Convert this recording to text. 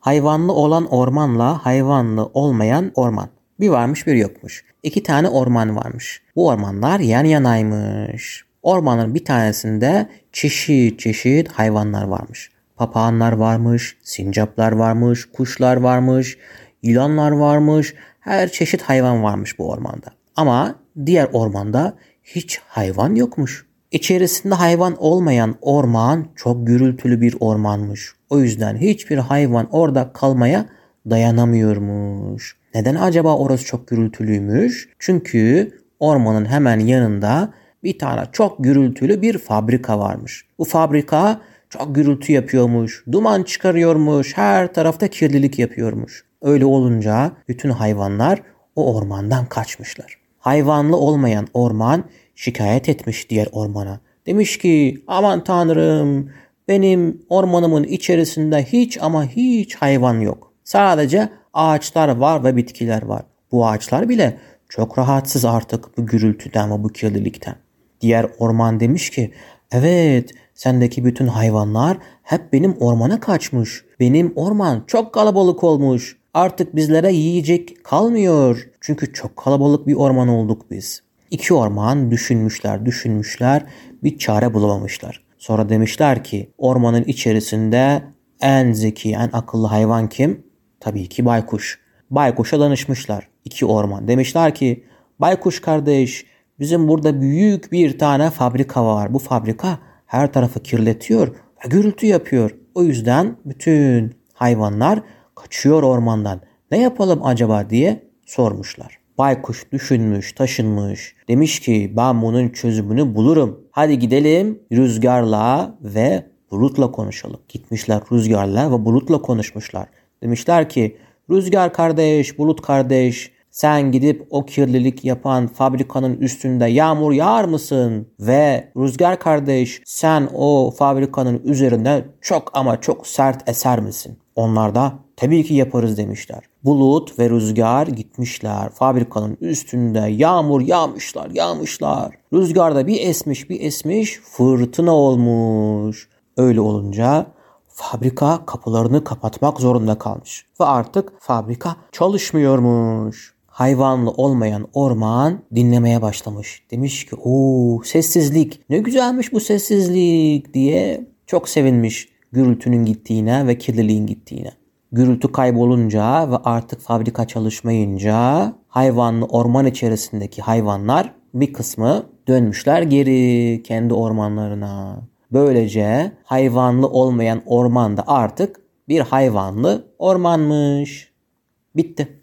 Hayvanlı olan ormanla hayvanlı olmayan orman. Bir varmış bir yokmuş. İki tane orman varmış. Bu ormanlar yan yanaymış. Ormanın bir tanesinde çeşit çeşit hayvanlar varmış. Papağanlar varmış, sincaplar varmış, kuşlar varmış, yılanlar varmış. Her çeşit hayvan varmış bu ormanda. Ama diğer ormanda hiç hayvan yokmuş. İçerisinde hayvan olmayan orman çok gürültülü bir ormanmış. O yüzden hiçbir hayvan orada kalmaya dayanamıyormuş. Neden acaba orası çok gürültülüymüş? Çünkü ormanın hemen yanında bir tane çok gürültülü bir fabrika varmış. Bu fabrika çok gürültü yapıyormuş, duman çıkarıyormuş, her tarafta kirlilik yapıyormuş. Öyle olunca bütün hayvanlar o ormandan kaçmışlar. Hayvanlı olmayan orman şikayet etmiş diğer ormana. Demiş ki aman tanrım benim ormanımın içerisinde hiç ama hiç hayvan yok. Sadece ağaçlar var ve bitkiler var. Bu ağaçlar bile çok rahatsız artık bu gürültüden ve bu kirlilikten. Diğer orman demiş ki evet sendeki bütün hayvanlar hep benim ormana kaçmış. Benim orman çok kalabalık olmuş. Artık bizlere yiyecek kalmıyor. Çünkü çok kalabalık bir orman olduk biz. İki orman düşünmüşler, düşünmüşler, bir çare bulamamışlar. Sonra demişler ki ormanın içerisinde en zeki, en akıllı hayvan kim? Tabii ki baykuş. Baykuş'a danışmışlar. İki orman. Demişler ki baykuş kardeş bizim burada büyük bir tane fabrika var. Bu fabrika her tarafı kirletiyor ve gürültü yapıyor. O yüzden bütün hayvanlar kaçıyor ormandan. Ne yapalım acaba diye sormuşlar. Baykuş düşünmüş, taşınmış. Demiş ki ben bunun çözümünü bulurum. Hadi gidelim rüzgarla ve bulutla konuşalım. Gitmişler rüzgarla ve bulutla konuşmuşlar. Demişler ki rüzgar kardeş, bulut kardeş sen gidip o kirlilik yapan fabrikanın üstünde yağmur yağar mısın? Ve Rüzgar kardeş sen o fabrikanın üzerinde çok ama çok sert eser misin? Onlar da tabii ki yaparız demişler. Bulut ve rüzgar gitmişler. Fabrikanın üstünde yağmur yağmışlar, yağmışlar. Rüzgarda bir esmiş, bir esmiş, fırtına olmuş. Öyle olunca fabrika kapılarını kapatmak zorunda kalmış. Ve artık fabrika çalışmıyormuş hayvanlı olmayan orman dinlemeye başlamış. Demiş ki o sessizlik ne güzelmiş bu sessizlik diye çok sevinmiş gürültünün gittiğine ve kirliliğin gittiğine. Gürültü kaybolunca ve artık fabrika çalışmayınca hayvanlı orman içerisindeki hayvanlar bir kısmı dönmüşler geri kendi ormanlarına. Böylece hayvanlı olmayan ormanda artık bir hayvanlı ormanmış. Bitti.